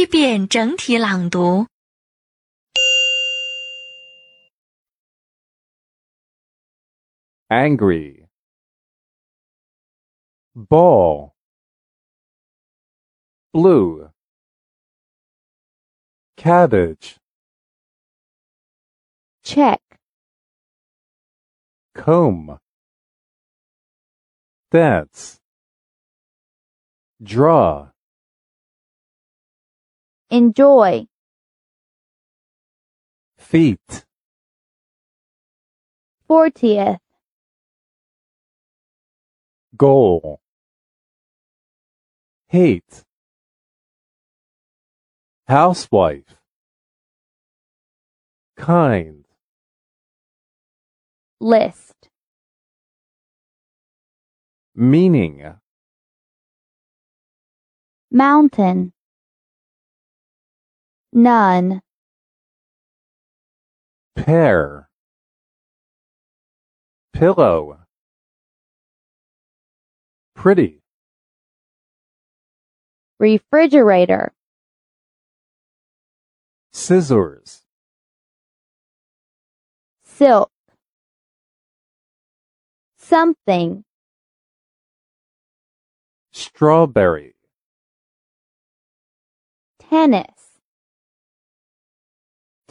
一遍整体朗读。 angry ball blue cabbage check, comb dance draw enjoy, feet. 40th, goal. Hate. Housewife. Kind. List, meaning. Mountain, none, pear. Pillow. Pretty. Refrigerator, scissors. Silk, something, strawberry. Tennis,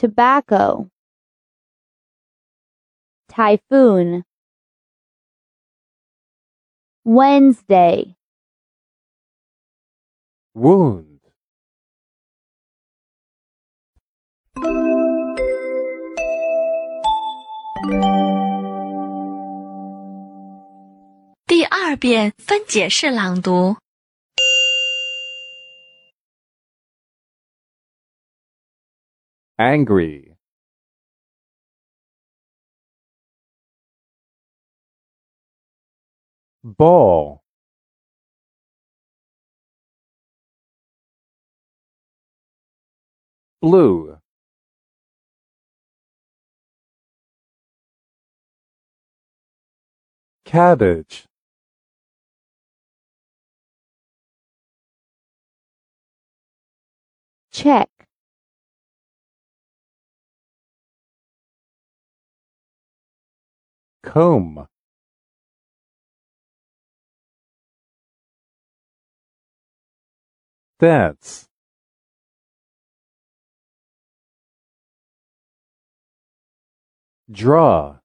tobacco, typhoon, Wednesday, wound angry. Ball. Blue. Cabbage. Check, comb. Dance draw.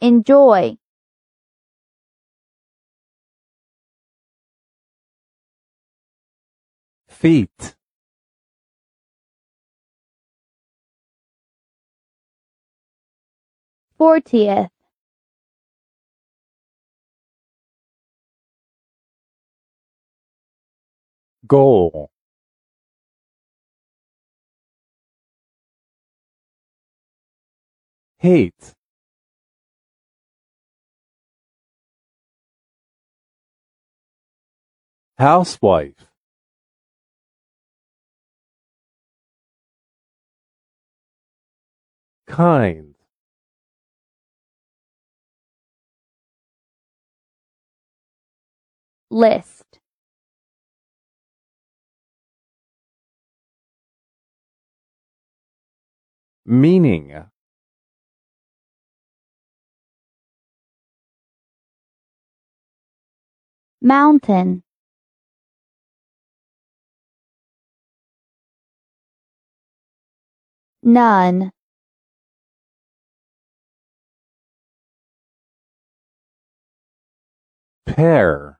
Enjoy, feet fortieth, goal. Hate. Housewife. Kind list, meaning. Mountain, none, pear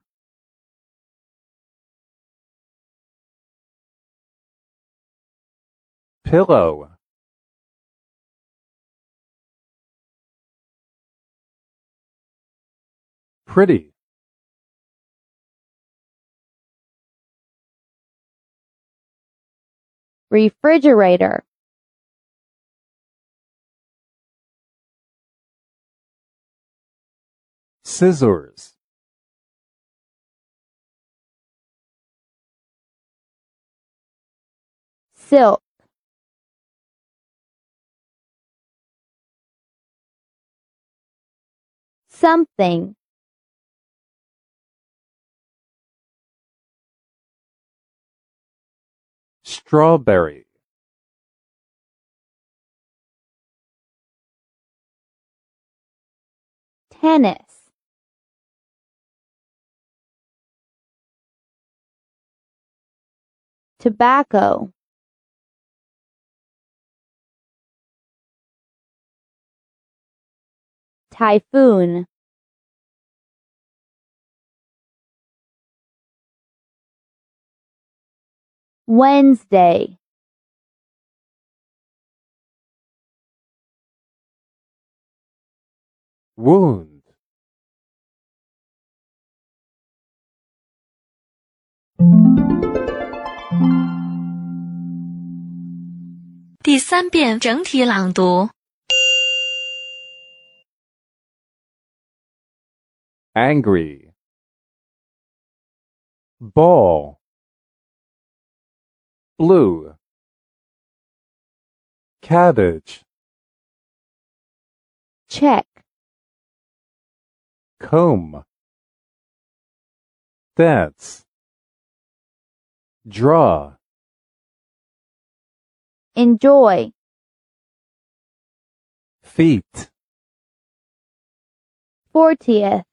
pillow. Pretty. Refrigerator, scissors. Silk, something. Strawberry. Tennis. Tobacco. Typhoon, Wednesday, wound, 第三遍整体朗读。Angry, ball, blue, cabbage, check, comb, dance, draw, enjoy, feet, fortieth,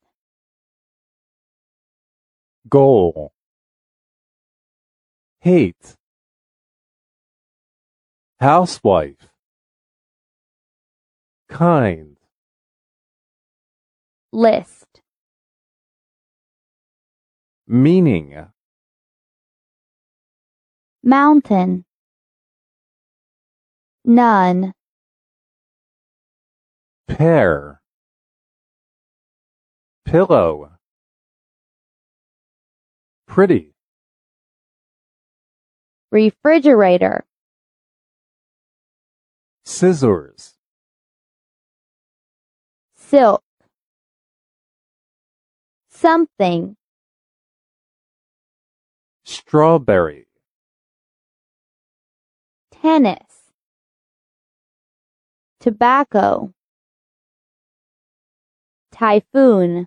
goal, hate, housewife, kind, list, meaning, mountain, none, pear, pillow, pretty, refrigerator, scissors, silk, something, strawberry, tennis, tobacco, typhoon,